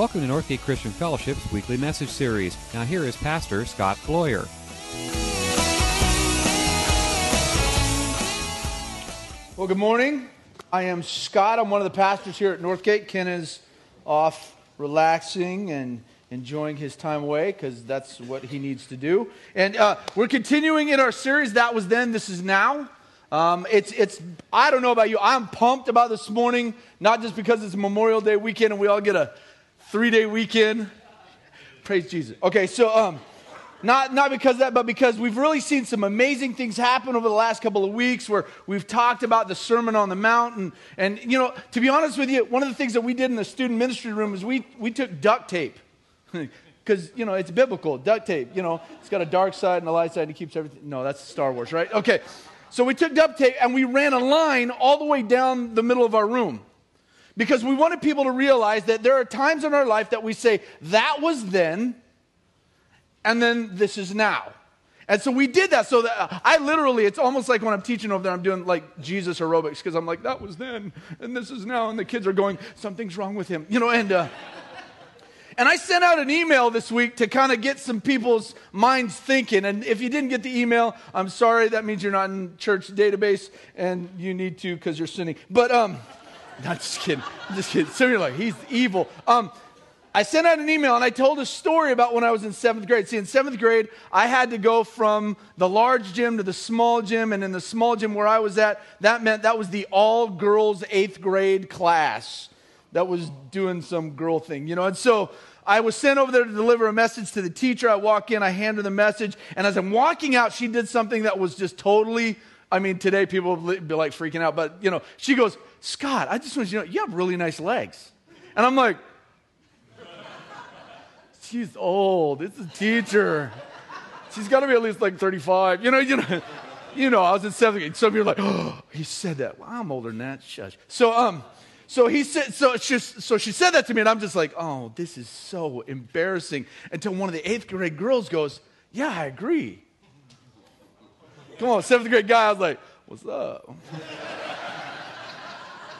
Welcome to Northgate Christian Fellowship's weekly message series. Now, here is Pastor Scott Floyer. Well, good morning. I am Scott. I'm one of the pastors here at Northgate. Ken is off relaxing and enjoying his time away because that's what he needs to do. And uh, we're continuing in our series, That Was Then, This Is Now. Um, it's, it's, I don't know about you. I'm pumped about this morning, not just because it's Memorial Day weekend and we all get a three day weekend. Praise Jesus. Okay, so um, not, not because that, but because we've really seen some amazing things happen over the last couple of weeks where we've talked about the Sermon on the Mount. And, and you know, to be honest with you, one of the things that we did in the student ministry room is we, we took duct tape. Because, you know, it's biblical. Duct tape, you know, it's got a dark side and a light side and it keeps everything. No, that's Star Wars, right? Okay. So we took duct tape and we ran a line all the way down the middle of our room. Because we wanted people to realize that there are times in our life that we say, that was then, and then this is now. And so we did that. So that I literally, it's almost like when I'm teaching over there, I'm doing like Jesus aerobics because I'm like, that was then, and this is now. And the kids are going, something's wrong with him. You know, and. Uh, and I sent out an email this week to kind of get some people's minds thinking. And if you didn't get the email, I'm sorry. That means you're not in church database and you need to because you're sinning. But, um, not just kidding. I'm just kidding. Some of you are like, he's evil. Um, I sent out an email and I told a story about when I was in seventh grade. See, in seventh grade, I had to go from the large gym to the small gym. And in the small gym where I was at, that meant that was the all girls eighth grade class that was doing some girl thing, you know. And so I was sent over there to deliver a message to the teacher. I walk in, I hand her the message, and as I'm walking out, she did something that was just totally, I mean, today people would be like freaking out, but you know, she goes, Scott, I just want you to know, you have really nice legs. And I'm like, she's old. It's a teacher. She's got to be at least like 35. You know, you know, you know, I was in seventh grade. Some people are like, oh, he said that. Well, I'm older than that. Shush. So, um, so he said, so she, so she said that to me, and I'm just like, oh, this is so embarrassing. Until one of the eighth grade girls goes, yeah, I agree. Come on, seventh grade guy. I was like, what's up?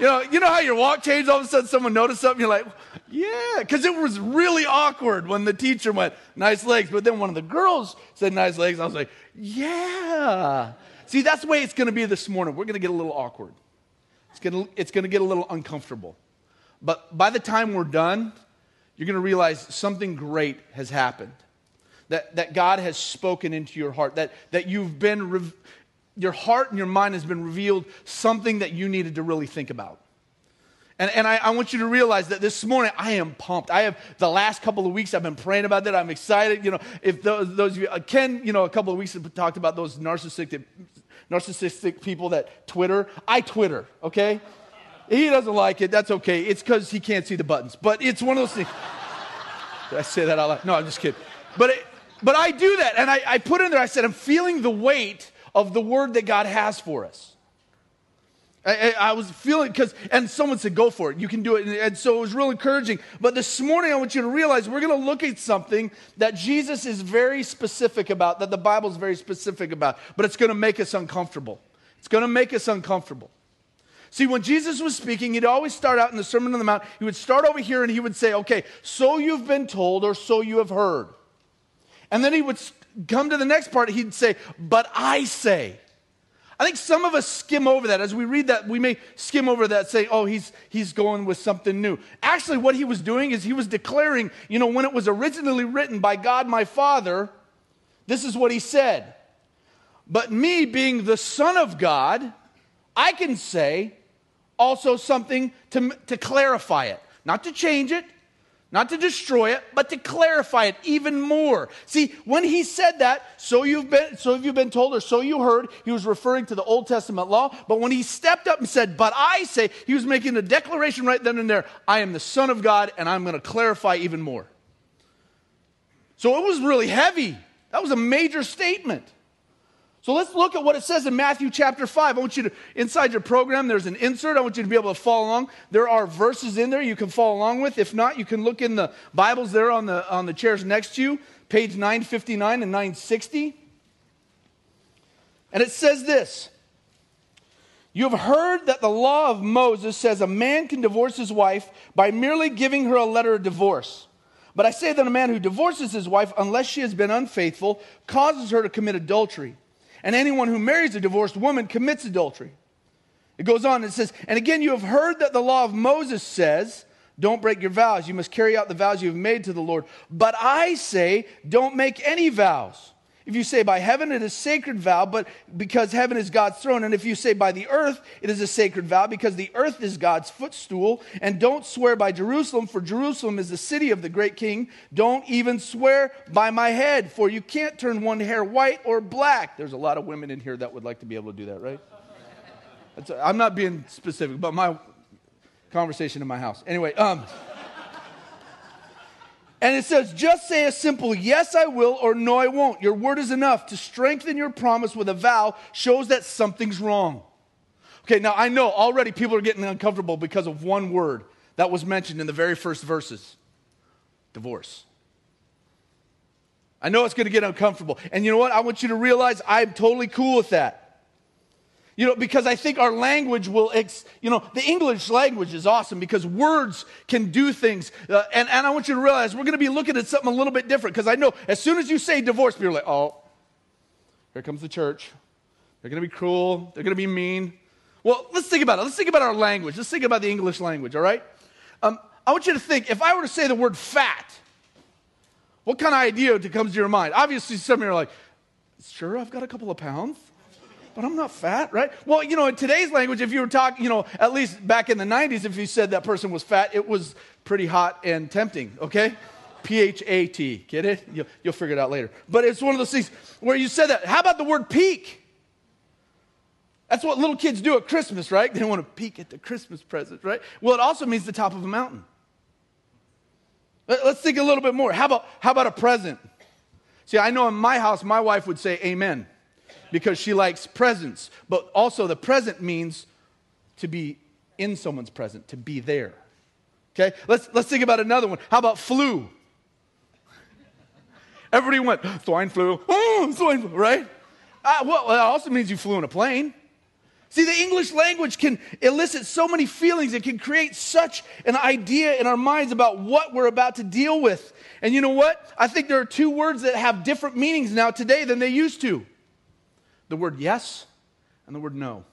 you know, you know how your walk changed. All of a sudden, someone noticed something. You're like, yeah, because it was really awkward when the teacher went, nice legs. But then one of the girls said, nice legs. I was like, yeah. See, that's the way it's going to be this morning. We're going to get a little awkward. It's going to, it's going to get a little uncomfortable. But by the time we're done, you're going to realize something great has happened. That, that God has spoken into your heart, that, that you've been, re- your heart and your mind has been revealed something that you needed to really think about. And, and I, I, want you to realize that this morning I am pumped. I have the last couple of weeks I've been praying about that. I'm excited. You know, if those, those of you, uh, Ken, you know, a couple of weeks ago talked about those narcissistic, narcissistic people that Twitter. I Twitter, okay? He doesn't like it. That's okay. It's because he can't see the buttons. But it's one of those things. Did I say that out loud? No, I'm just kidding. But, it, but I do that. And I, I put in there, I said, I'm feeling the weight of the word that God has for us. I, I, was feeling because, and someone said, go for it. You can do it. And, and so it was real encouraging. But this morning, I want you to realize we're going to look at something that Jesus is very specific about, that the Bible is very specific about, but it's going to make us uncomfortable. It's going to make us uncomfortable. See, when Jesus was speaking, he'd always start out in the Sermon on the Mount. He would start over here and he would say, okay, so you've been told or so you have heard. And then he would come to the next part. He'd say, but I say. I think some of us skim over that. As we read that, we may skim over that, say, oh, he's, he's going with something new. Actually, what he was doing is he was declaring, you know, when it was originally written by God my Father, this is what he said. But me being the Son of God, I can say also something to, to clarify it, not to change it, not to destroy it, but to clarify it even more. See, when he said that, so you've been, so have you been told, or so you heard, he was referring to the Old Testament law. But when he stepped up and said, But I say, he was making a declaration right then and there I am the Son of God, and I'm going to clarify even more. So it was really heavy. That was a major statement. So let's look at what it says in Matthew chapter 5. I want you to, inside your program, there's an insert. I want you to be able to follow along. There are verses in there you can follow along with. If not, you can look in the Bibles there on the, on the chairs next to you, page 959 and 960. And it says this You have heard that the law of Moses says a man can divorce his wife by merely giving her a letter of divorce. But I say that a man who divorces his wife, unless she has been unfaithful, causes her to commit adultery. And anyone who marries a divorced woman commits adultery. It goes on, and it says, And again, you have heard that the law of Moses says, Don't break your vows. You must carry out the vows you have made to the Lord. But I say, Don't make any vows if you say by heaven, it is sacred vow, but because heaven is God's throne. And if you say by the earth, it is a sacred vow, because the earth is God's footstool. And don't swear by Jerusalem, for Jerusalem is the city of the great king. Don't even swear by my head, for you can't turn one hair white or black. There's a lot of women in here that would like to be able to do that, right? I'm not being specific, but my conversation in my house. Anyway, um, and it says, just say a simple yes, I will, or no, I won't. Your word is enough. To strengthen your promise with a vow shows that something's wrong. Okay, now I know already people are getting uncomfortable because of one word that was mentioned in the very first verses divorce. I know it's going to get uncomfortable. And you know what? I want you to realize I'm totally cool with that. You know, because I think our language will, ex, you know, the English language is awesome because words can do things. Uh, and, and I want you to realize we're going to be looking at something a little bit different because I know as soon as you say divorce, people are like, oh, here comes the church. They're going to be cruel. They're going to be mean. Well, let's think about it. Let's think about our language. Let's think about the English language, all right? Um, I want you to think if I were to say the word fat, what kind of idea comes to your mind? Obviously, some of you are like, sure, I've got a couple of pounds but I'm not fat, right? Well, you know, in today's language, if you were talking, you know, at least back in the 90s, if you said that person was fat, it was pretty hot and tempting, okay? P H A T. Get it? You'll, you'll figure it out later. But it's one of those things where you said that. How about the word peak? That's what little kids do at Christmas, right? They want to peek at the Christmas present, right? Well, it also means the top of a mountain. Let's think a little bit more. How about, how about a present? See, I know in my house, my wife would say amen because she likes presents. But also, the present means to be in someone's present, to be there. Okay? Let's, let's think about another one. How about flu? Everybody went, swine flu, oh, swine flu, right? Uh, well, that also means you flew in a plane. See, the English language can elicit so many feelings. It can create such an idea in our minds about what we're about to deal with. And you know what? I think there are two words that have different meanings now today than they used to the word yes and the word no.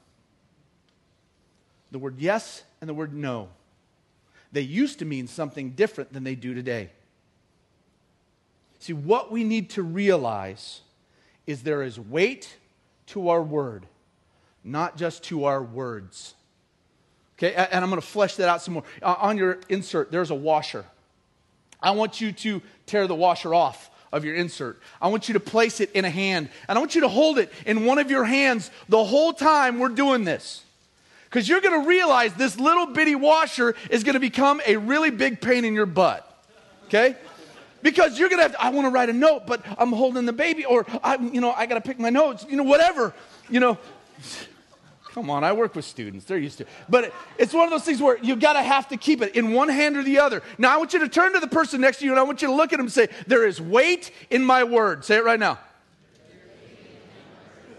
The word yes and the word no. They used to mean something different than they do today. See, what we need to realize is there is weight to our word, not just to our words. Okay, and I'm going to flesh that out some more. Uh, on your insert, there's a washer. I want you to tear the washer off of your insert. I want you to place it in a hand, and I want you to hold it in one of your hands the whole time we're doing this. Because you're going to realize this little bitty washer is going to become a really big pain in your butt. Okay? Because you're going to have I want to write a note, but I'm holding the baby, or I, you know, I got to pick my notes, you know, whatever. You know, Come on, I work with students. They're used to it. But it's one of those things where you've got to have to keep it in one hand or the other. Now, I want you to turn to the person next to you and I want you to look at them and say, There is weight in my word. Say it right now.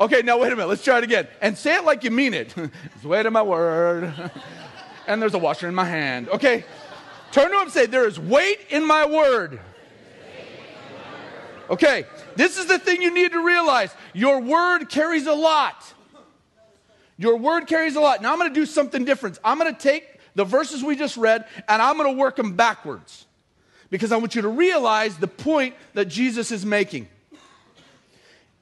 Okay, now wait a minute. Let's try it again. And say it like you mean it. There's weight in my word. and there's a washer in my hand. Okay. Turn to him and say, There is weight in my word. Okay, this is the thing you need to realize. Your word carries a lot. Your word carries a lot. Now I'm going to do something different. I'm going to take the verses we just read and I'm going to work them backwards because I want you to realize the point that Jesus is making.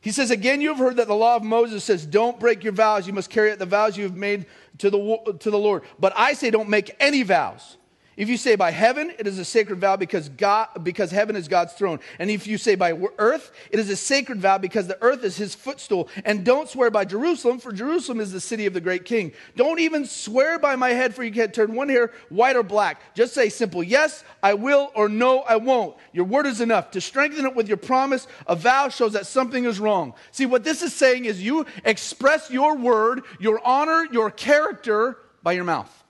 He says, Again, you have heard that the law of Moses says, Don't break your vows. You must carry out the vows you have made to the, to the Lord. But I say, Don't make any vows. If you say by heaven, it is a sacred vow because God, because heaven is God's throne. And if you say by earth, it is a sacred vow because the earth is his footstool. And don't swear by Jerusalem, for Jerusalem is the city of the great king. Don't even swear by my head, for you can't turn one hair white or black. Just say simple yes, I will, or no, I won't. Your word is enough. To strengthen it with your promise, a vow shows that something is wrong. See, what this is saying is you express your word, your honor, your character by your mouth.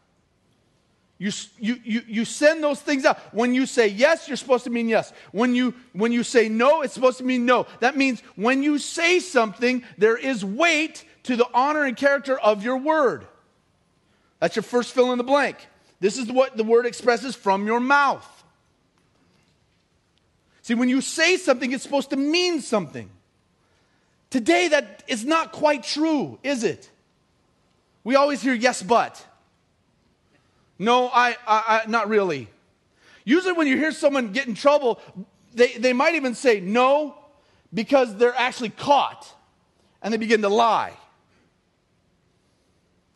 You, you, you, you send those things out. When you say yes, you're supposed to mean yes. When you, when you say no, it's supposed to mean no. That means when you say something, there is weight to the honor and character of your word. That's your first fill in the blank. This is what the word expresses from your mouth. See, when you say something, it's supposed to mean something. Today, that is not quite true, is it? We always hear yes, but. No, I, I, I, not really. Usually, when you hear someone get in trouble, they, they might even say no because they're actually caught and they begin to lie.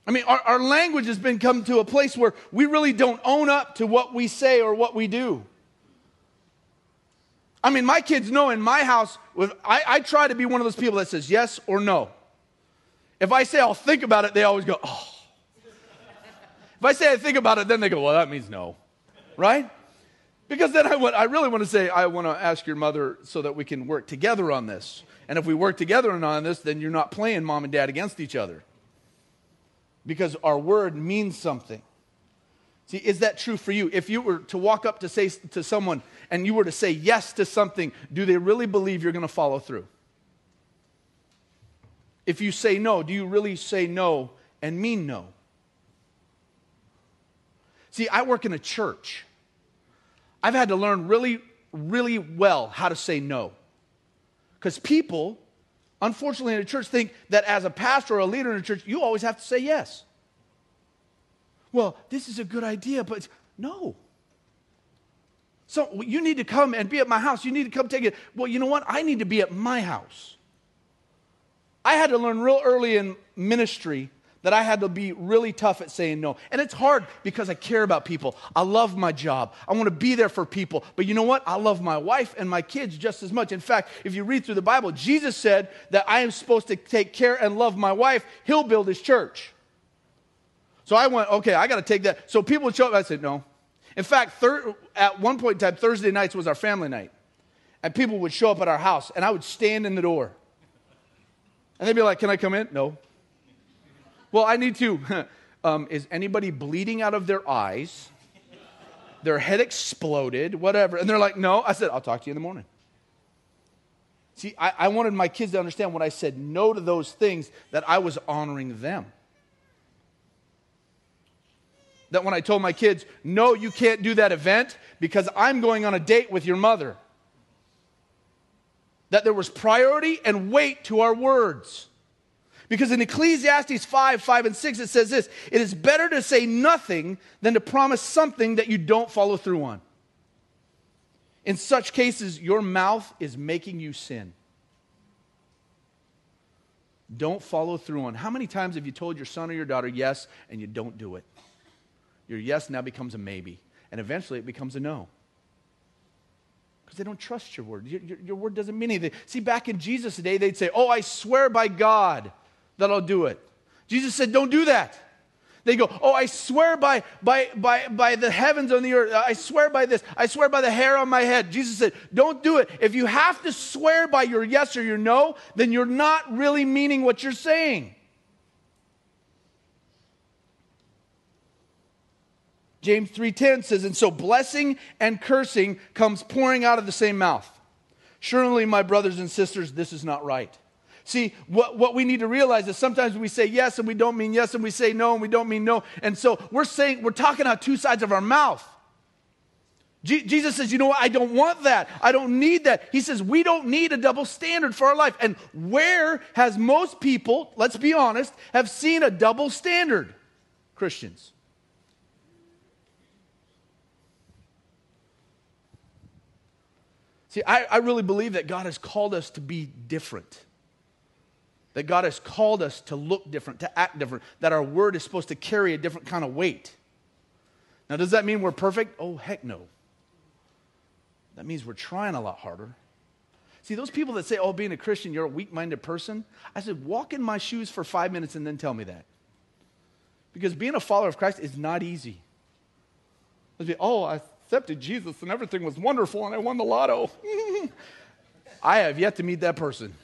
I mean, our, our language has been come to a place where we really don't own up to what we say or what we do. I mean, my kids know in my house, I, I try to be one of those people that says yes or no. If I say I'll think about it, they always go, oh. If I say I think about it, then they go, well, that means no. Right? Because then I, want, I really want to say, I want to ask your mother so that we can work together on this. And if we work together on this, then you're not playing mom and dad against each other. Because our word means something. See, is that true for you? If you were to walk up to say to someone and you were to say yes to something, do they really believe you're going to follow through? If you say no, do you really say no and mean no? See, I work in a church. I've had to learn really, really well how to say no. Because people, unfortunately, in a church think that as a pastor or a leader in a church, you always have to say yes. Well, this is a good idea, but no. So you need to come and be at my house. You need to come take it. Well, you know what? I need to be at my house. I had to learn real early in ministry that I had to be really tough at saying no. And it's hard because I care about people. I love my job. I want to be there for people. But you know what? I love my wife and my kids just as much. In fact, if you read through the Bible, Jesus said that I am supposed to take care and love my wife. He'll build his church. So I went, okay, I got to take that. So people would show up. I said, no. In fact, thir- at one point in time, Thursday nights was our family night. And people would show up at our house, and I would stand in the door. And they'd be like, can I come in? No. Well, I need to. um, is anybody bleeding out of their eyes? Their head exploded, whatever. And they're like, no. I said, I'll talk to you in the morning. See, I, I wanted my kids to understand when I said no to those things that I was honoring them. That when I told my kids, no, you can't do that event because I'm going on a date with your mother. That there was priority and weight to our words. Because in Ecclesiastes 5, 5, and 6, it says this It is better to say nothing than to promise something that you don't follow through on. In such cases, your mouth is making you sin. Don't follow through on. How many times have you told your son or your daughter yes and you don't do it? Your yes now becomes a maybe, and eventually it becomes a no because they don't trust your word. Your, your, your, word doesn't mean anything. See, back in Jesus' day, they'd say, Oh, I swear by God that I'll do it. Jesus said, Don't do that. They go, Oh, I swear by, by, by, by the heavens on the earth. I swear by this. I swear by the hair on my head. Jesus said, Don't do it. If you have to swear by your yes or your no, then you're not really meaning what you're saying. James 3:10 says, "And so blessing and cursing comes pouring out of the same mouth. Surely, my brothers and sisters, this is not right." See, what, what we need to realize is sometimes we say yes and we don't mean yes, and we say no and we don't mean no. And so we're saying, we're talking out two sides of our mouth. Je- Jesus says, you know what? I don't want that. I don't need that. He says, we don't need a double standard for our life. And where has most people, let's be honest, have seen a double standard? Christians. See, I, I really believe that God has called us to be different. That God has called us to look different, to act different, that our word is supposed to carry a different kind of weight. Now, does that mean we're perfect? Oh, heck no. That means we're trying a lot harder. See, those people that say, oh, being a Christian, you're a weak minded person, I said, walk in my shoes for five minutes and then tell me that. Because being a follower of Christ is not easy. Be, oh, I accepted Jesus and everything was wonderful and I won the lotto. I have yet to meet that person.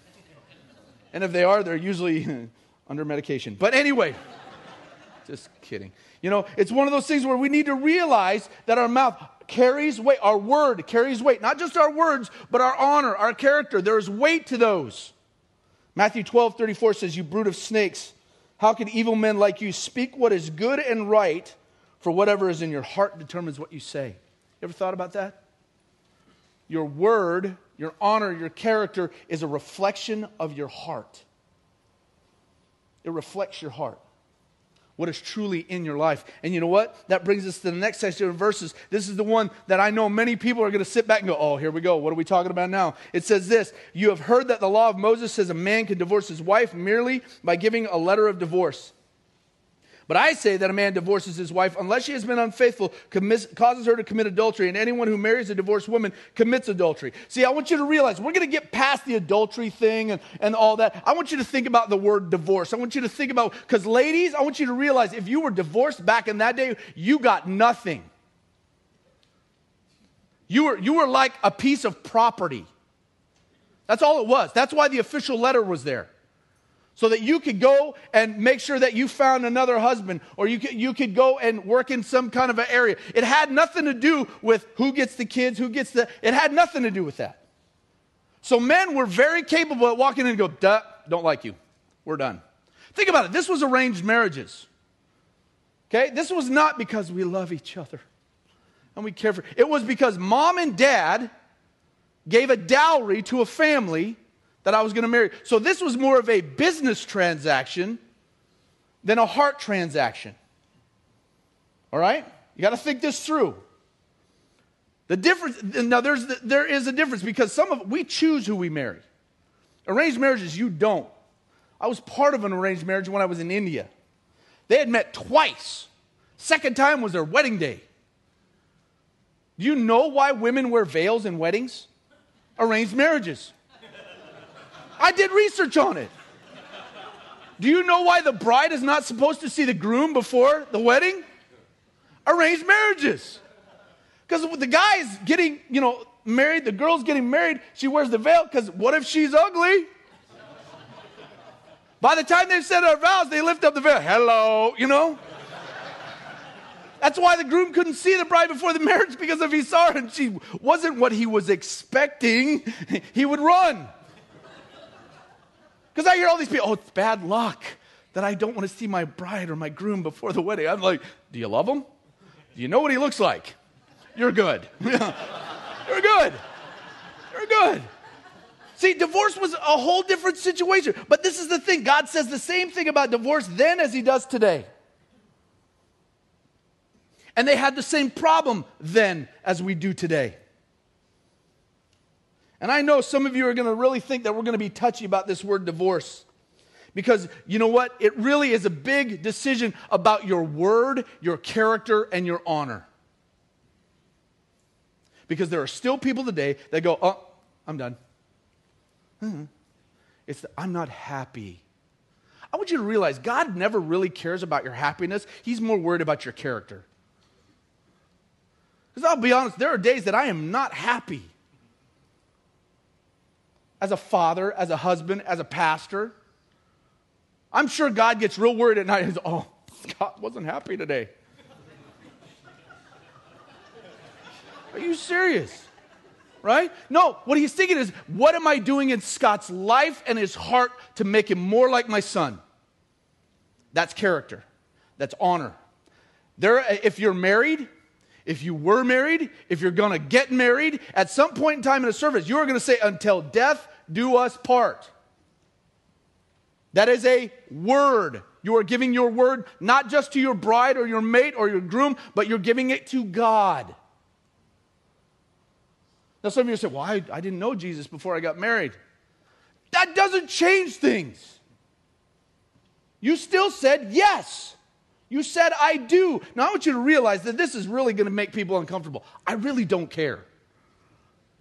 And if they are, they're usually under medication. But anyway, just kidding. You know, it's one of those things where we need to realize that our mouth carries weight, our word carries weight. Not just our words, but our honor, our character. There's weight to those. Matthew 12, 34 says, You brood of snakes, how can evil men like you speak what is good and right, for whatever is in your heart determines what you say? You ever thought about that? Your word, your honor, your character is a reflection of your heart. It reflects your heart what is truly in your life. And you know what? That brings us to the next section of verses. This is the one that I know many people are going to sit back and go, oh, here we go. What are we talking about now? It says this You have heard that the law of Moses says a man can divorce his wife merely by giving a letter of divorce. But I say that a man divorces his wife unless she has been unfaithful, commits, causes her to commit adultery, and anyone who marries a divorced woman commits adultery. See, I want you to realize we're going to get past the adultery thing and, and all that. I want you to think about the word divorce. I want you to think about, because ladies, I want you to realize if you were divorced back in that day, you got nothing. You were, you were like a piece of property. That's all it was. That's why the official letter was there so that you could go and make sure that you found another husband or you could, you could go and work in some kind of an area. It had nothing to do with who gets the kids, who gets the, it had nothing to do with that. So men were very capable of walking in and go, Duh, don't like you. We're done. Think about it. This was arranged marriages. Okay? This was not because we love each other and we care for it was because mom and dad gave a dowry to a family that I was going to marry. So this was more of a business transaction than a heart transaction. All right? You got to think this through. The difference now there's there is a difference because some of we choose who we marry. Arranged marriages you don't. I was part of an arranged marriage when I was in India. They had met twice. Second time was their wedding day. Do you know why women wear veils in weddings? Arranged marriages. I did research on it. Do you know why the bride is not supposed to see the groom before the wedding? Arranged marriages. Because the guy's getting, you know, married, the girl's getting married, she wears the veil because what if she's ugly? By the time they've said our vows, they lift up the veil. Hello, you know? That's why the groom couldn't see the bride before the marriage because if he saw her and she wasn't what he was expecting, he would run. Because I hear all these people, oh, it's bad luck that I don't want to see my bride or my groom before the wedding. I'm like, do you love him? Do you know what he looks like? You're good. You're good. You're good. See, divorce was a whole different situation. But this is the thing God says the same thing about divorce then as he does today. And they had the same problem then as we do today. And I know some of you are going to really think that we're going to be touchy about this word divorce. Because you know what? It really is a big decision about your word, your character, and your honor. Because there are still people today that go, oh, I'm done. Mm-hmm. It's the, I'm not happy. I want you to realize God never really cares about your happiness. He's more worried about your character. Because I'll be honest, there are days that I am not happy as a father, as a husband, as a pastor. I'm sure God gets real worried at night. He's, oh, Scott wasn't happy today. Are you serious? Right? No, what he's thinking is, what am I doing in Scott's life and his heart to make him more like my son? That's character. That's honor. There, if you're married, if you were married, if you're going to get married, at some point in time in a service, you are going to say, until death do us part. That is a word. You are giving your word not just to your bride or your mate or your groom, but you're giving it to God. Now, some of you say, Well, I, I didn't know Jesus before I got married. That doesn't change things. You still said yes. You said, I do. Now, I want you to realize that this is really going to make people uncomfortable. I really don't care.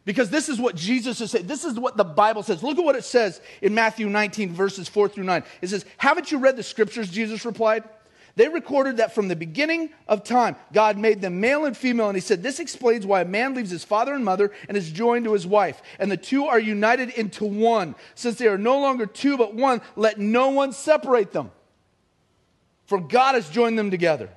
Because this is what Jesus is saying. This is what the Bible says. Look at what it says in Matthew 19, verses 4 through 9. It says, Haven't you read the scriptures? Jesus replied. They recorded that from the beginning of time, God made them male and female. And he said, This explains why a man leaves his father and mother and is joined to his wife. And the two are united into one. Since they are no longer two but one, let no one separate them. For God has joined them together.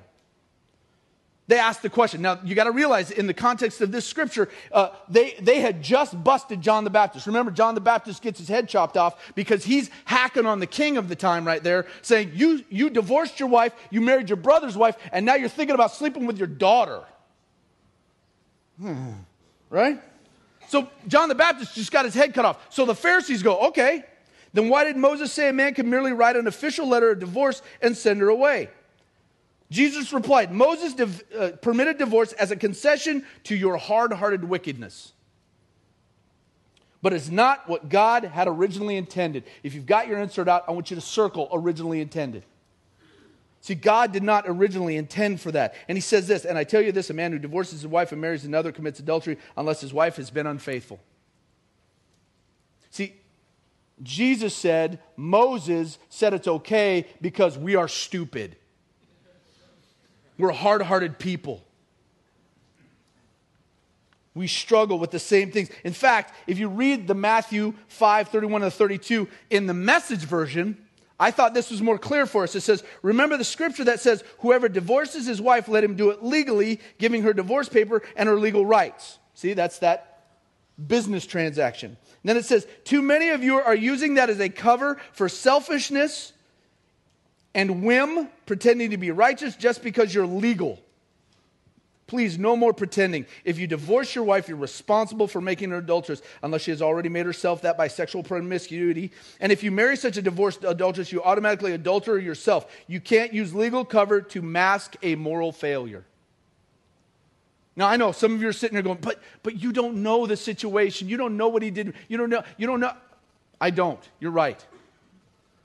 they asked the question. Now, you got to realize in the context of this scripture, uh, they, they had just busted John the Baptist. Remember, John the Baptist gets his head chopped off because he's hacking on the king of the time right there, saying, You, you divorced your wife, you married your brother's wife, and now you're thinking about sleeping with your daughter. right? So, John the Baptist just got his head cut off. So the Pharisees go, Okay, then why did Moses say a man can merely write an official letter of divorce and send her away? Jesus replied, Moses div- uh, permitted divorce as a concession to your hard hearted wickedness. But it's not what God had originally intended. If you've got your insert out, I want you to circle originally intended. See, God did not originally intend for that. And he says this, and I tell you this a man who divorces his wife and marries another commits adultery unless his wife has been unfaithful. See, Jesus said, Moses said it's okay because we are stupid. We're hard hearted people. We struggle with the same things. In fact, if you read the Matthew 5 31 to 32 in the message version, I thought this was more clear for us. It says, Remember the scripture that says, Whoever divorces his wife, let him do it legally, giving her divorce paper and her legal rights. See, that's that business transaction. And then it says, Too many of you are using that as a cover for selfishness and whim, pretending to be righteous just because you're legal. Please, no more pretending. If you divorce your wife, you're responsible for making her adulteress, unless she has already made herself that by sexual promiscuity. And if you marry such a divorced adulteress, you automatically adulter yourself. You can't use legal cover to mask a moral failure. Now I know some of you are sitting there going, but but you don't know the situation. You don't know what he did. You don't know. You don't know. I don't. You're right.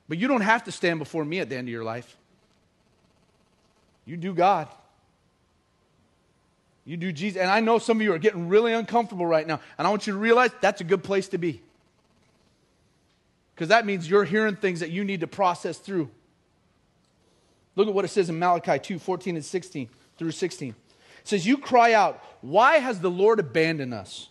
But you don't have to stand before me at the end of your life. You do God. You do Jesus. And I know some of you are getting really uncomfortable right now. And I want you to realize that's a good place to be. Because that means you're hearing things that you need to process through. Look at what it says in Malachi 2 14 and 16 through 16. It says, You cry out, Why has the Lord abandoned us?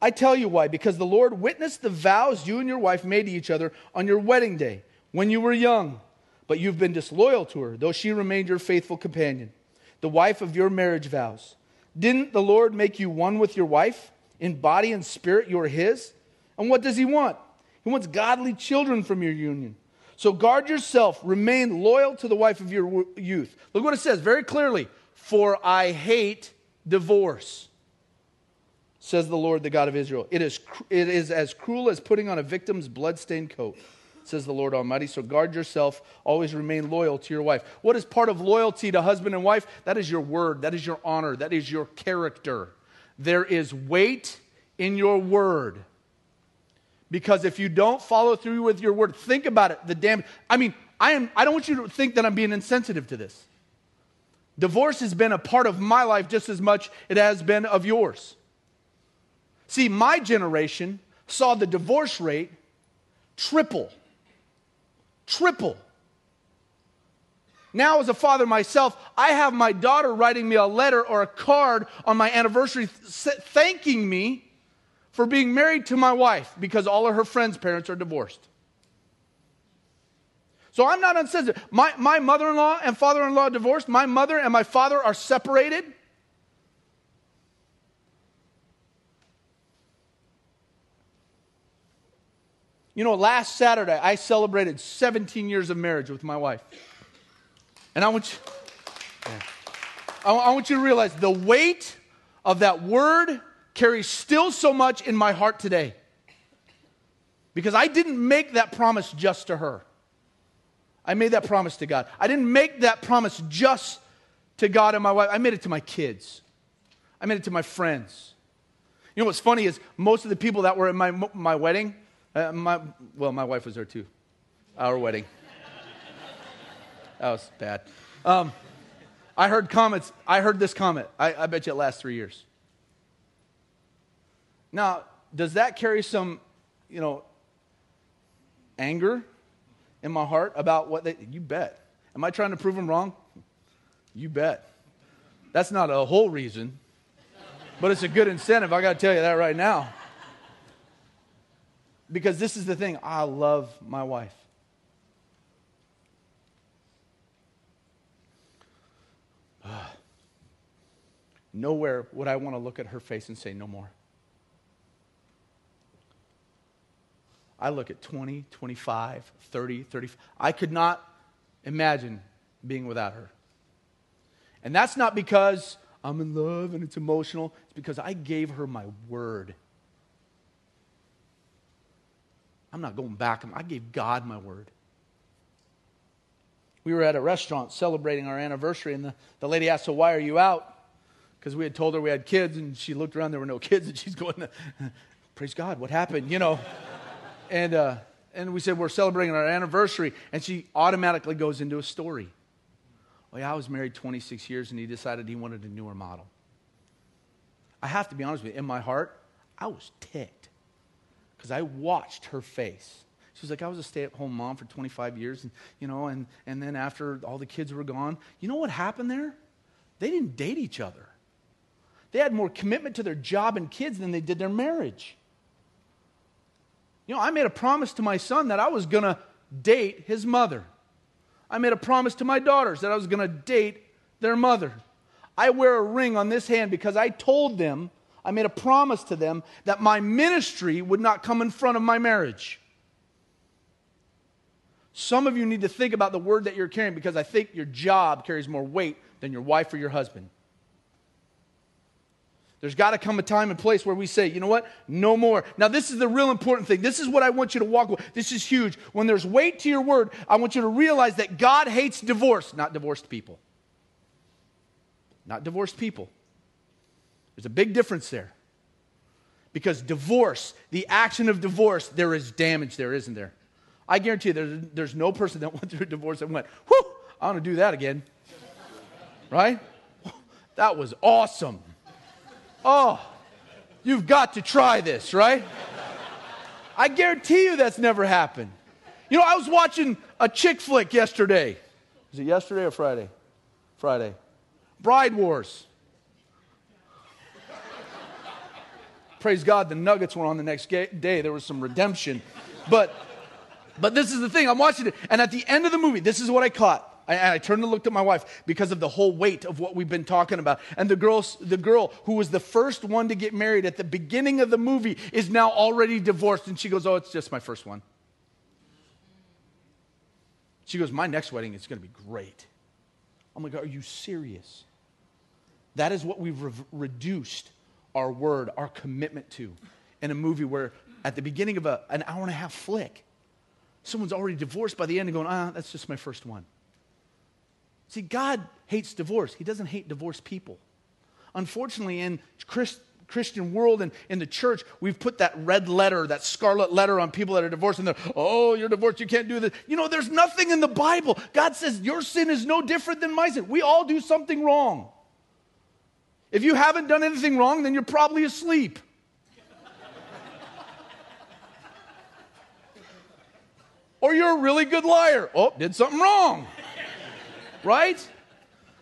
I tell you why. Because the Lord witnessed the vows you and your wife made to each other on your wedding day when you were young, but you've been disloyal to her, though she remained your faithful companion, the wife of your marriage vows. Didn't the Lord make you one with your wife? In body and spirit, you're his. And what does he want? He wants godly children from your union. So guard yourself, remain loyal to the wife of your youth. Look what it says very clearly For I hate divorce, says the Lord, the God of Israel. It is, it is as cruel as putting on a victim's bloodstained coat says the Lord Almighty. So guard yourself, always remain loyal to your wife. What is part of loyalty to husband and wife? That is your word, that is your honor, that is your character. There is weight in your word. Because if you don't follow through with your word, think about it. The damn I mean, I am I don't want you to think that I'm being insensitive to this. Divorce has been a part of my life just as much it has been of yours. See, my generation saw the divorce rate triple triple. Now, as a father myself, I have my daughter writing me a letter or a card on my anniversary th- thanking me for being married to my wife because all of her friends' parents are divorced. So I'm not unsensitive. My, my mother in law and father in law divorced. My mother and my father are separated. You know, last Saturday, I celebrated 17 years of marriage with my wife. And I want you, I, I want you to realize the weight of that word carries still so much in my heart today. Because I didn't make that promise just to her. I made that promise to God. I didn't make that promise just to God and my wife. I made it to my kids. I made it to my friends. You know what's funny is most of the people that were at my, my wedding, uh, my, well, my wife was there too. Our wedding. that was bad. Um, I heard comments. I heard this comment. I, I bet you it lasts three years. Now, does that carry some, you know, anger in my heart about what they, you bet. Am I trying to prove them wrong? You bet. That's not a whole reason, but it's a good incentive. I got to tell you that right now. Because this is the thing I love my wife. nowhere would I want to look at her face and say, No more. I look at 20, 25, 30, 30. I could not imagine being without her. And that's not because I'm in love and it's emotional, it's because I gave her my word. I'm not going back. I gave God my word. We were at a restaurant celebrating our anniversary, and the, the lady asked, So, why are you out? Because we had told her we had kids, and she looked around, there were no kids, and she's going, Praise God, what happened? You know. And, uh, and we said, We're celebrating our anniversary, and she automatically goes into a story. Well, yeah, I was married 26 years, and he decided he wanted a newer model. I have to be honest with you, in my heart, I was ticked because I watched her face. She was like, I was a stay at home mom for 25 years, and, you know, and, and then after all the kids were gone, you know what happened there? They didn't date each other. They had more commitment to their job and kids than they did their marriage. You know, I made a promise to my son that I was going to date his mother. I made a promise to my daughters that I was going to date their mother. I wear a ring on this hand because I told them, I made a promise to them that my ministry would not come in front of my marriage. Some of you need to think about the word that you're carrying because I think your job carries more weight than your wife or your husband. There's got to come a time and place where we say, you know what? No more. Now, this is the real important thing. This is what I want you to walk with. This is huge. When there's weight to your word, I want you to realize that God hates divorce, not divorced people. Not divorced people. There's a big difference there. Because divorce, the action of divorce, there is damage there, isn't there? I guarantee you, there's, there's no person that went through a divorce that went, whew, I want to do that again. right? That was awesome. Oh, you've got to try this, right? I guarantee you that's never happened. You know, I was watching a chick flick yesterday. Was it yesterday or Friday? Friday. Bride Wars. Praise God, the Nuggets were on the next day. There was some redemption. But but this is the thing, I'm watching it, and at the end of the movie, this is what I caught. I, I turned and looked at my wife because of the whole weight of what we've been talking about. And the girl, the girl who was the first one to get married at the beginning of the movie is now already divorced. And she goes, Oh, it's just my first one. She goes, My next wedding is going to be great. I'm like, Are you serious? That is what we've re- reduced our word, our commitment to in a movie where at the beginning of a, an hour and a half flick, someone's already divorced by the end and going, ah, that's just my first one. See, God hates divorce. He doesn't hate divorced people. Unfortunately, in Christ, Christian world and in the church, we've put that red letter, that scarlet letter on people that are divorced, and they're, oh, you're divorced, you can't do this. You know, there's nothing in the Bible. God says your sin is no different than my sin. We all do something wrong. If you haven't done anything wrong, then you're probably asleep. or you're a really good liar. Oh, did something wrong. Right?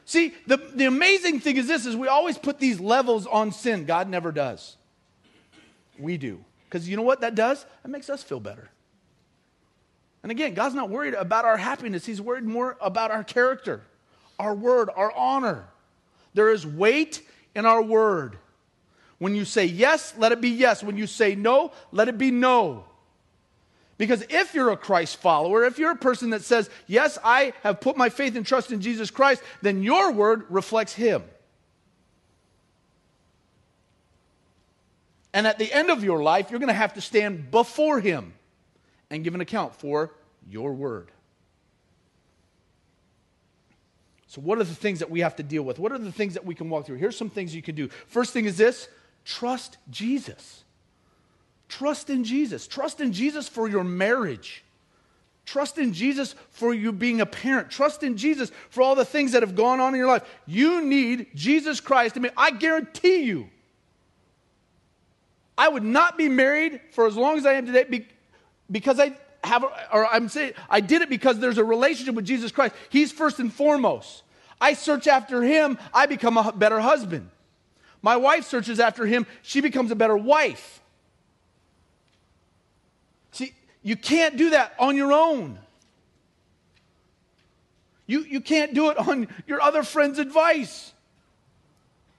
See, the, the amazing thing is this is we always put these levels on sin. God never does. We do. Because you know what that does? That makes us feel better. And again, God's not worried about our happiness. He's worried more about our character, our word, our honor. There is weight in our word. When you say yes, let it be yes. When you say no, let it be no. Because if you're a Christ follower, if you're a person that says, Yes, I have put my faith and trust in Jesus Christ, then your word reflects Him. And at the end of your life, you're going to have to stand before Him and give an account for your word. So, what are the things that we have to deal with? What are the things that we can walk through? Here's some things you can do. First thing is this trust Jesus. Trust in Jesus. Trust in Jesus for your marriage. Trust in Jesus for you being a parent. Trust in Jesus for all the things that have gone on in your life. You need Jesus Christ. I mean, I guarantee you, I would not be married for as long as I am today because I have, or I'm saying, I did it because there's a relationship with Jesus Christ. He's first and foremost. I search after him, I become a better husband. My wife searches after him, she becomes a better wife. You can't do that on your own. You, you can't do it on your other friend's advice.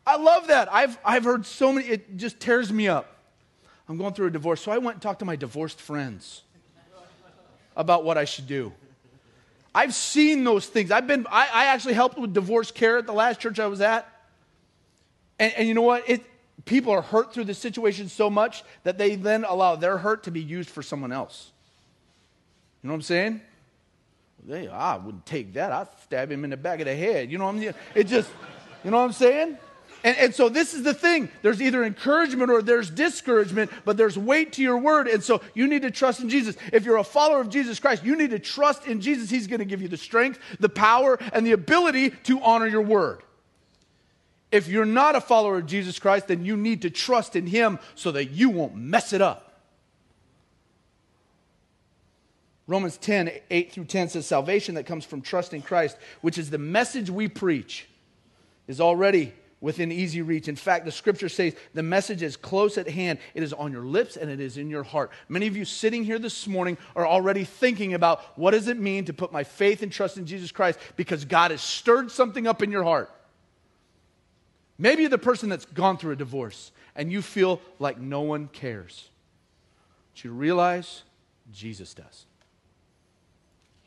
I love that. I've, I've heard so many, it just tears me up. I'm going through a divorce. So I went and talked to my divorced friends about what I should do. I've seen those things. I've been, I, I actually helped with divorce care at the last church I was at. And, and you know what? It, people are hurt through the situation so much that they then allow their hurt to be used for someone else. You know what I'm saying? They, I wouldn't take that. I'd stab him in the back of the head. You know what I'm saying? It just, you know what I'm saying? And, and, so this is the thing. There's either encouragement or there's discouragement, but there's weight to your word. And so you need to trust in Jesus. If you're a follower of Jesus Christ, you need to trust in Jesus. He's going to give you the strength, the power, and the ability to honor your word. If you're not a follower of Jesus Christ, then you need to trust in Him so that you won't mess it up. Romans 10, 8 through 10 says, Salvation that comes from trusting Christ, which is the message we preach, is already within easy reach. In fact, the scripture says the message is close at hand. It is on your lips and it is in your heart. Many of you sitting here this morning are already thinking about what does it mean to put my faith and trust in Jesus Christ because God has stirred something up in your heart. Maybe you're the person that's gone through a divorce and you feel like no one cares. But you realize Jesus does.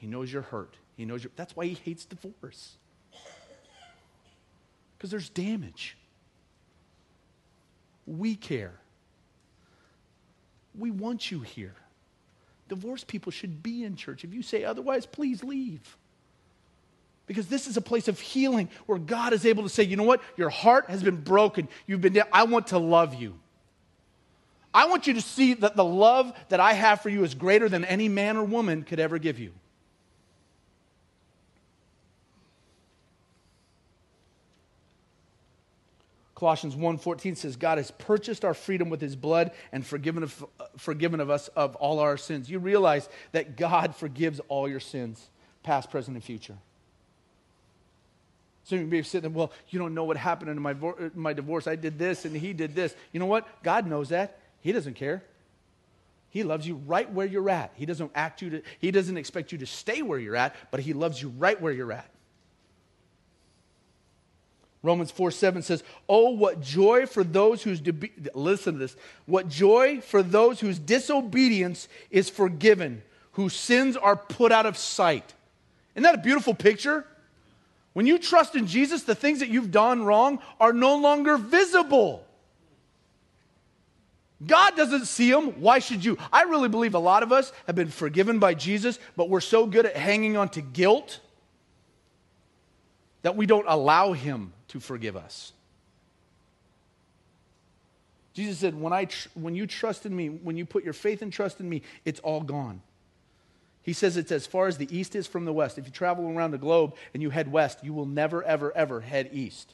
He knows you're hurt. He knows you're, that's why he hates divorce. Because there's damage. We care. We want you here. Divorced people should be in church. If you say otherwise, please leave. Because this is a place of healing where God is able to say, you know what? Your heart has been broken. You've been, I want to love you. I want you to see that the love that I have for you is greater than any man or woman could ever give you. Colossians 1:14 says God has purchased our freedom with his blood and forgiven of, uh, forgiven of us of all our sins. You realize that God forgives all your sins, past, present, and future. So you may be sitting there, well, you don't know what happened in my, uh, my divorce. I did this and he did this. You know what? God knows that. He doesn't care. He loves you right where you're at. He doesn't act you to, he doesn't expect you to stay where you're at, but he loves you right where you're at. Romans 4 7 says, Oh, what joy for those whose, de- listen to this, what joy for those whose disobedience is forgiven, whose sins are put out of sight. Isn't that a beautiful picture? When you trust in Jesus, the things that you've done wrong are no longer visible. God doesn't see them. Why should you? I really believe a lot of us have been forgiven by Jesus, but we're so good at hanging on to guilt that we don't allow Him to forgive us. Jesus said, when, I tr- when you trust in me, when you put your faith and trust in me, it's all gone. He says it's as far as the east is from the west. If you travel around the globe and you head west, you will never, ever, ever head east.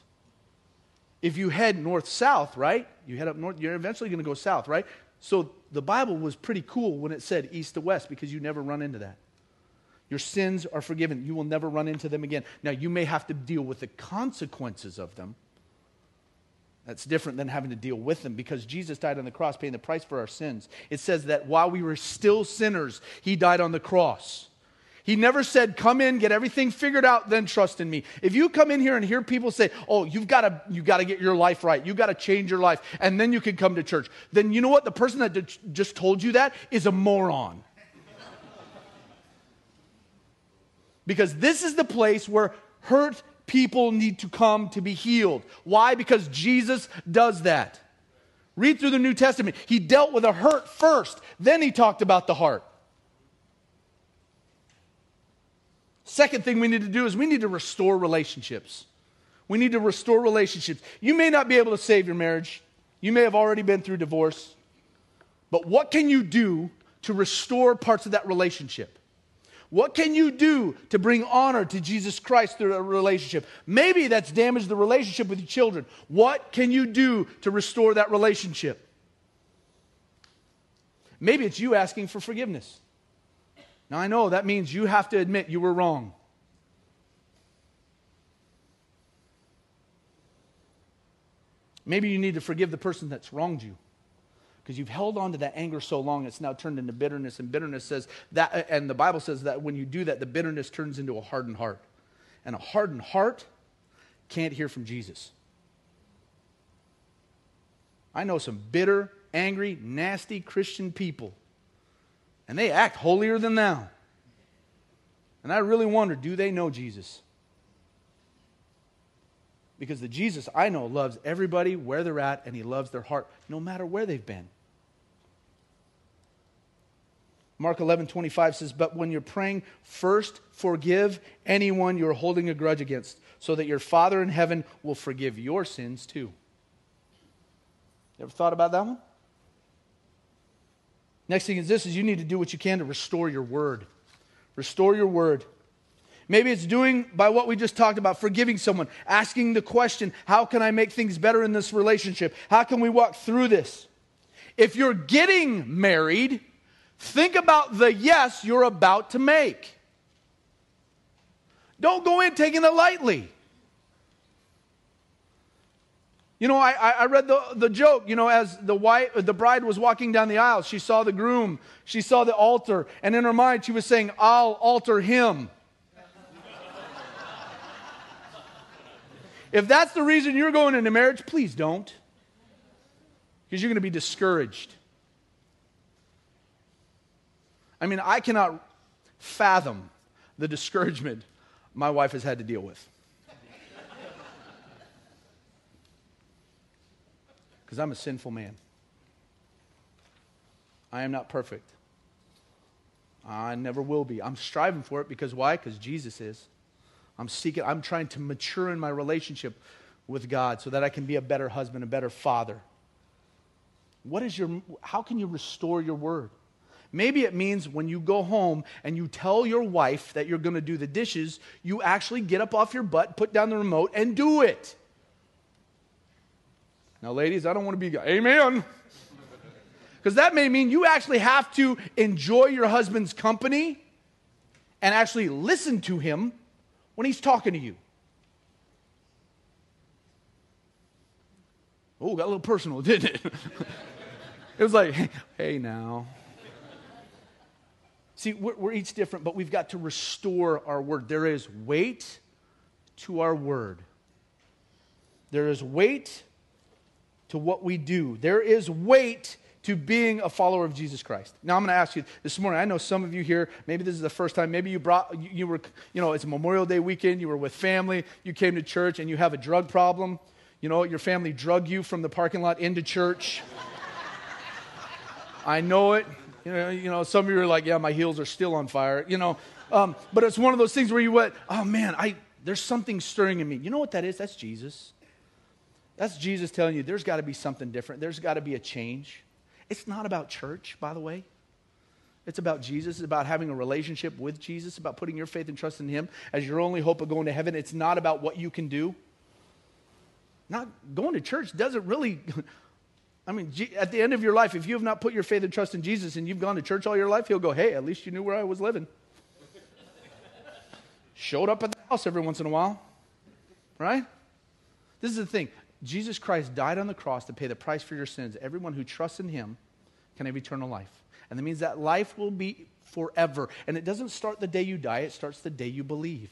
If you head north south, right? You head up north, you're eventually going to go south, right? So the Bible was pretty cool when it said east to west because you never run into that. Your sins are forgiven. You will never run into them again. Now, you may have to deal with the consequences of them that's different than having to deal with them because Jesus died on the cross, paying the price for our sins. It says that while we were still sinners, He died on the cross. He never said, Come in, get everything figured out, then trust in me. If you come in here and hear people say, Oh, you've got to you got to get your life right, you've got to change your life, and then you can come to church, then you know what? The person that just told you that is a moron. Because this is the place where hurt people need to come to be healed. Why? Because Jesus does that. Read through the New Testament. He dealt with a hurt first, then he talked about the heart. Second thing we need to do is we need to restore relationships. We need to restore relationships. You may not be able to save your marriage, you may have already been through divorce, but what can you do to restore parts of that relationship? What can you do to bring honor to Jesus Christ through a relationship? Maybe that's damaged the relationship with your children. What can you do to restore that relationship? Maybe it's you asking for forgiveness. Now, I know that means you have to admit you were wrong. Maybe you need to forgive the person that's wronged you because you've held on to that anger so long it's now turned into bitterness and bitterness says that and the bible says that when you do that the bitterness turns into a hardened heart and a hardened heart can't hear from jesus I know some bitter, angry, nasty Christian people, and they act holier than thou. And I really wonder do they know Jesus? Because the Jesus I know loves everybody where they're at, and he loves their heart no matter where they've been. Mark 11, 25 says, But when you're praying, first forgive anyone you're holding a grudge against, so that your Father in heaven will forgive your sins too. Ever thought about that one? Next thing is this is you need to do what you can to restore your word. Restore your word. Maybe it's doing by what we just talked about, forgiving someone, asking the question, how can I make things better in this relationship? How can we walk through this? If you're getting married, think about the yes you're about to make. Don't go in taking it lightly. You know, I, I read the, the joke, you know, as the, wife, the bride was walking down the aisle, she saw the groom, she saw the altar, and in her mind she was saying, I'll alter him. if that's the reason you're going into marriage, please don't. Because you're going to be discouraged. I mean, I cannot fathom the discouragement my wife has had to deal with. because I'm a sinful man. I am not perfect. I never will be. I'm striving for it because why? Because Jesus is. I'm seeking, I'm trying to mature in my relationship with God so that I can be a better husband, a better father. What is your, how can you restore your word? Maybe it means when you go home and you tell your wife that you're going to do the dishes, you actually get up off your butt, put down the remote, and do it. Now, ladies, I don't want to be, amen. Because that may mean you actually have to enjoy your husband's company and actually listen to him when he's talking to you. Oh, got a little personal, didn't it? it was like, hey, now. See, we're, we're, each different, but we've got to restore our word. There is weight to our word. There is weight to what we do. There is weight to being a follower of Jesus Christ. Now I'm going to ask you this morning. I know some of you here, maybe this is the first time, maybe you brought you, you were, you know, it's Memorial Day weekend, you were with family, you came to church and you have a drug problem. You know, your family drug you from the parking lot into church. I know it. You know, you know, some of you are like, yeah, my heels are still on fire. You know, um, but it's one of those things where you went, oh man, I there's something stirring in me. You know what that is? That's Jesus. That's Jesus telling you there's got to be something different. There's got to be a change. It's not about church, by the way. It's about Jesus. It's about having a relationship with Jesus, about putting your faith and trust in Him as your only hope of going to heaven. It's not about what you can do. Not going to church doesn't really. I mean, at the end of your life, if you have not put your faith and trust in Jesus and you've gone to church all your life, He'll go, hey, at least you knew where I was living. Showed up at the house every once in a while, right? This is the thing. Jesus Christ died on the cross to pay the price for your sins. Everyone who trusts in him can have eternal life. And that means that life will be forever. And it doesn't start the day you die, it starts the day you believe.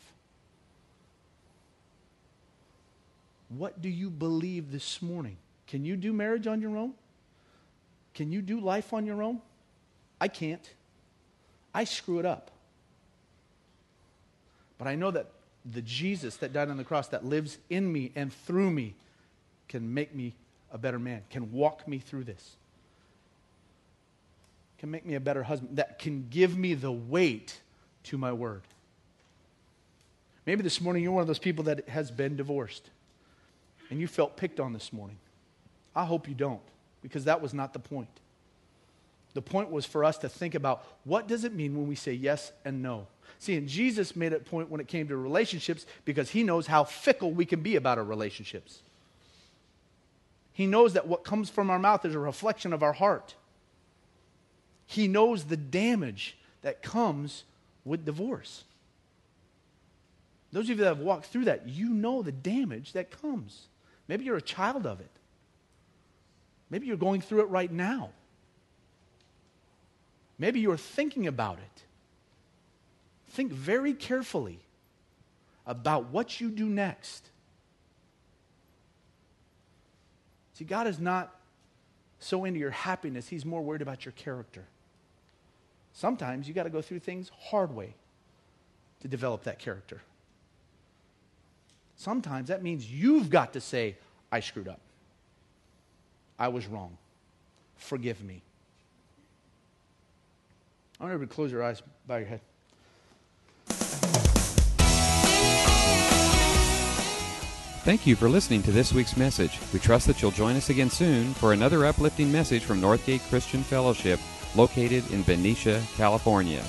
What do you believe this morning? Can you do marriage on your own? Can you do life on your own? I can't. I screw it up. But I know that the Jesus that died on the cross, that lives in me and through me, can make me a better man, can walk me through this, can make me a better husband, that can give me the weight to my word. Maybe this morning you're one of those people that has been divorced and you felt picked on this morning. I hope you don't, because that was not the point. The point was for us to think about what does it mean when we say yes and no? See, and Jesus made a point when it came to relationships because he knows how fickle we can be about our relationships. He knows that what comes from our mouth is a reflection of our heart. He knows the damage that comes with divorce. Those of you that have walked through that, you know the damage that comes. Maybe you're a child of it. Maybe you're going through it right now. Maybe you're thinking about it. Think very carefully about what you do next. See, God is not so into your happiness, he's more worried about your character. Sometimes you got to go through things hard way to develop that character. Sometimes that means you've got to say, I screwed up. I was wrong. Forgive me. I want everybody to close your eyes, bow your head. Thank you for listening to this week's message. We trust that you'll join us again soon for another uplifting message from Northgate Christian Fellowship, located in Benicia, California.